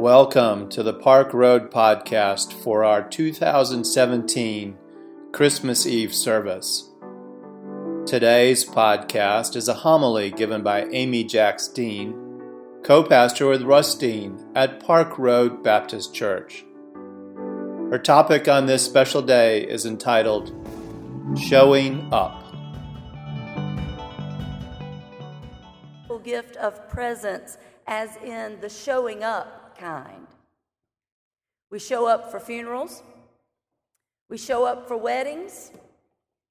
Welcome to the Park Road Podcast for our 2017 Christmas Eve service. Today's podcast is a homily given by Amy Jacks Dean, co pastor with Russ Dean at Park Road Baptist Church. Her topic on this special day is entitled Showing Up. Gift of presence, as in the showing up kind. We show up for funerals, we show up for weddings,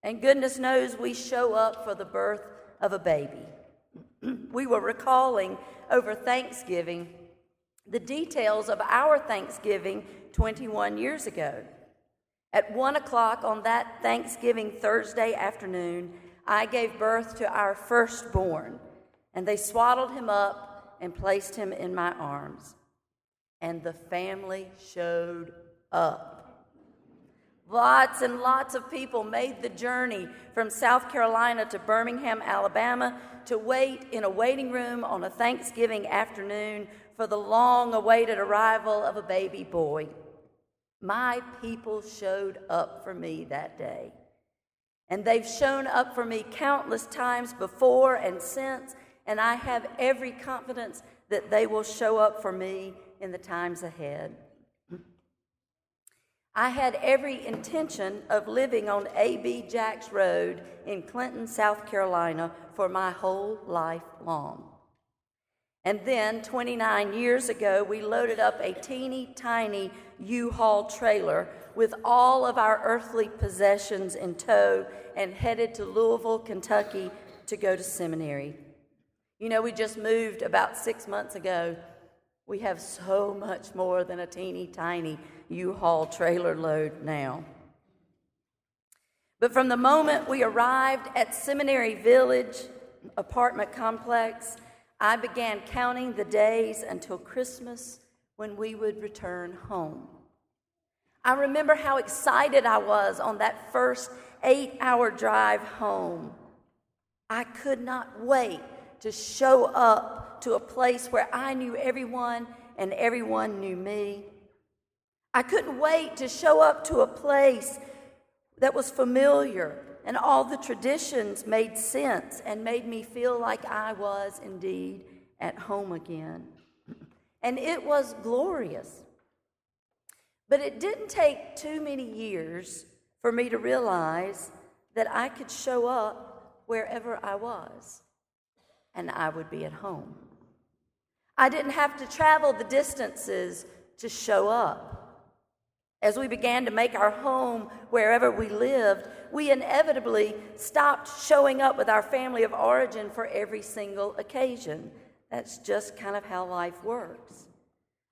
and goodness knows we show up for the birth of a baby. we were recalling over Thanksgiving the details of our Thanksgiving 21 years ago. At one o'clock on that Thanksgiving Thursday afternoon, I gave birth to our firstborn, and they swaddled him up and placed him in my arms and the family showed up. Lots and lots of people made the journey from South Carolina to Birmingham, Alabama to wait in a waiting room on a Thanksgiving afternoon for the long awaited arrival of a baby boy. My people showed up for me that day. And they've shown up for me countless times before and since, and I have every confidence that they will show up for me in the times ahead. I had every intention of living on A.B. Jacks Road in Clinton, South Carolina for my whole life long. And then, 29 years ago, we loaded up a teeny tiny U Haul trailer with all of our earthly possessions in tow and headed to Louisville, Kentucky to go to seminary. You know, we just moved about six months ago we have so much more than a teeny tiny U Haul trailer load now. But from the moment we arrived at Seminary Village apartment complex, I began counting the days until Christmas when we would return home. I remember how excited I was on that first eight hour drive home. I could not wait to show up to a place where I knew everyone and everyone knew me. I couldn't wait to show up to a place that was familiar and all the traditions made sense and made me feel like I was indeed at home again. And it was glorious. But it didn't take too many years for me to realize that I could show up wherever I was and I would be at home. I didn't have to travel the distances to show up. As we began to make our home wherever we lived, we inevitably stopped showing up with our family of origin for every single occasion. That's just kind of how life works.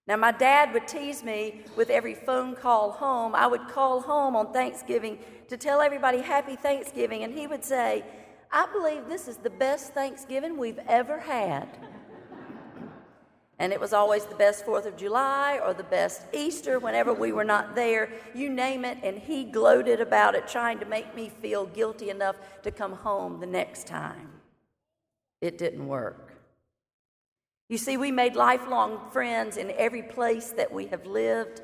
Now, my dad would tease me with every phone call home. I would call home on Thanksgiving to tell everybody Happy Thanksgiving, and he would say, I believe this is the best Thanksgiving we've ever had. And it was always the best Fourth of July or the best Easter whenever we were not there, you name it. And he gloated about it, trying to make me feel guilty enough to come home the next time. It didn't work. You see, we made lifelong friends in every place that we have lived.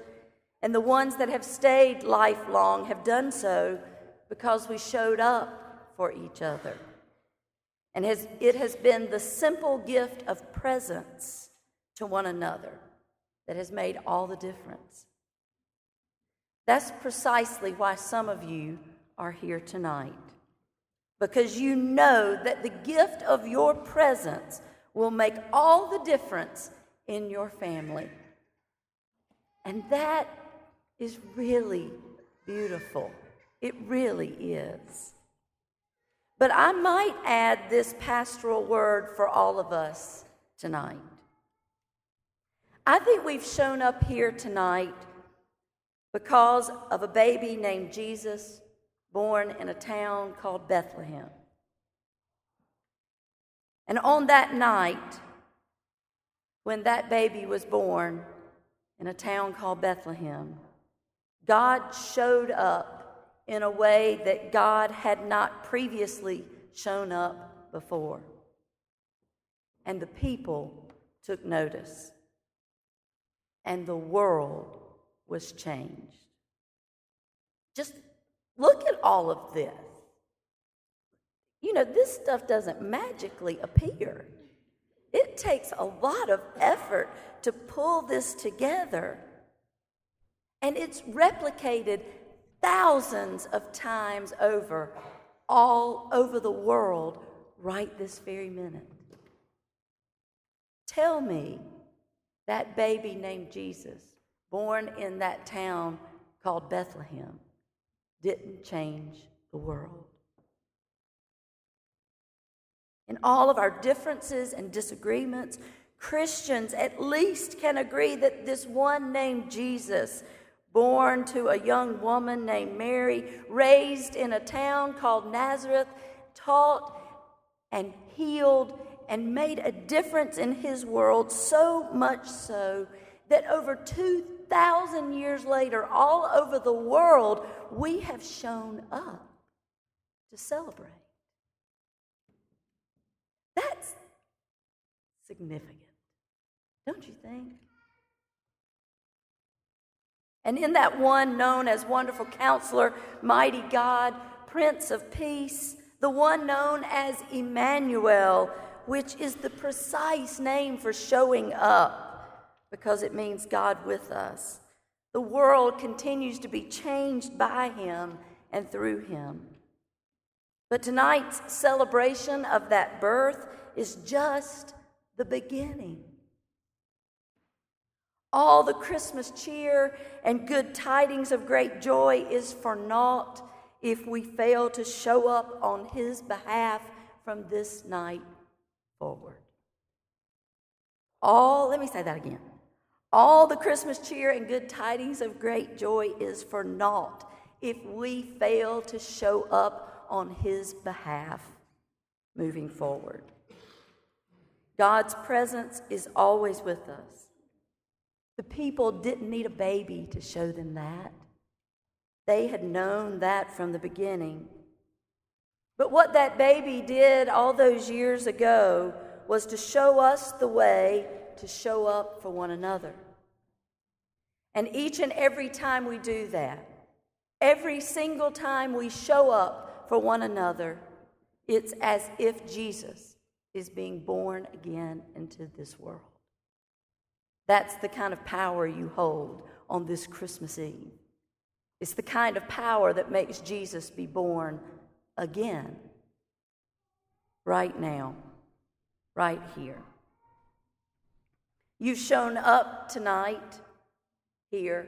And the ones that have stayed lifelong have done so because we showed up for each other. And has, it has been the simple gift of presence to one another that has made all the difference. That's precisely why some of you are here tonight. Because you know that the gift of your presence will make all the difference in your family. And that is really beautiful. It really is. But I might add this pastoral word for all of us tonight. I think we've shown up here tonight because of a baby named Jesus born in a town called Bethlehem. And on that night, when that baby was born in a town called Bethlehem, God showed up in a way that God had not previously shown up before. And the people took notice. and the world was changed. Just look at all of this. You know, this stuff doesn't magically appear. It takes a lot of effort to pull this together. And it's replicated thousands of times over, all over the world, right this very minute. Tell me that baby named Jesus, born in that town called Bethlehem, didn't change the world. In all of our differences and disagreements, Christians at least can agree that this one named Jesus, born to a young woman named Mary, raised in a town called Nazareth, taught and healed and made a difference in his world, so much so that over 2,000 years later, all over the world, we have shown up to celebrate. That's significant, don't you think? And in that one known as Wonderful Counselor, Mighty God, Prince of Peace, the one known as Emmanuel, which is the precise name for showing up because it means God with us. The world continues to be changed by him and through him. But tonight's celebration of that birth is just the beginning. All the Christmas cheer and good tidings of great joy is for naught if we fail to show up on His behalf from this night forward. All, let me say that again. All the Christmas cheer and good tidings of great joy is for naught if we fail to show up on his behalf moving forward. God's presence is always with us. The people didn't need a baby to show them that. They had known that from the beginning. But what that baby did all those years ago was to show us the way to show up for one another. And each and every time we do that, every single time we show up for one another, it's as if Jesus is being born again into this world. That's the kind of power you hold on this Christmas Eve. It's the kind of power that makes Jesus be born again, right now, right here. You've shown up tonight here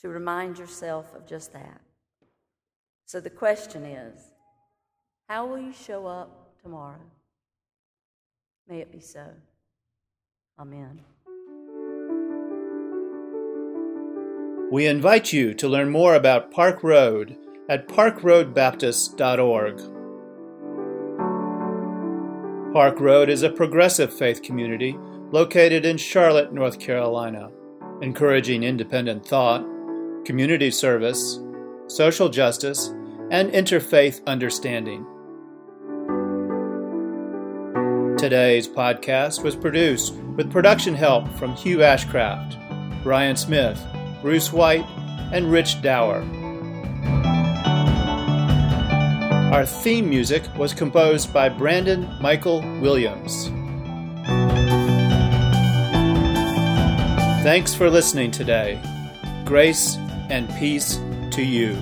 to remind yourself of just that. So the question is how will you show up tomorrow? May it be so. Amen. We invite you to learn more about Park Road at parkroadbaptist.org. Park Road is a progressive faith community located in Charlotte, North Carolina, encouraging independent thought, community service, social justice, and interfaith understanding. Today's podcast was produced with production help from Hugh Ashcraft, Brian Smith, Bruce White, and Rich Dower. Our theme music was composed by Brandon Michael Williams. Thanks for listening today. Grace and peace to you.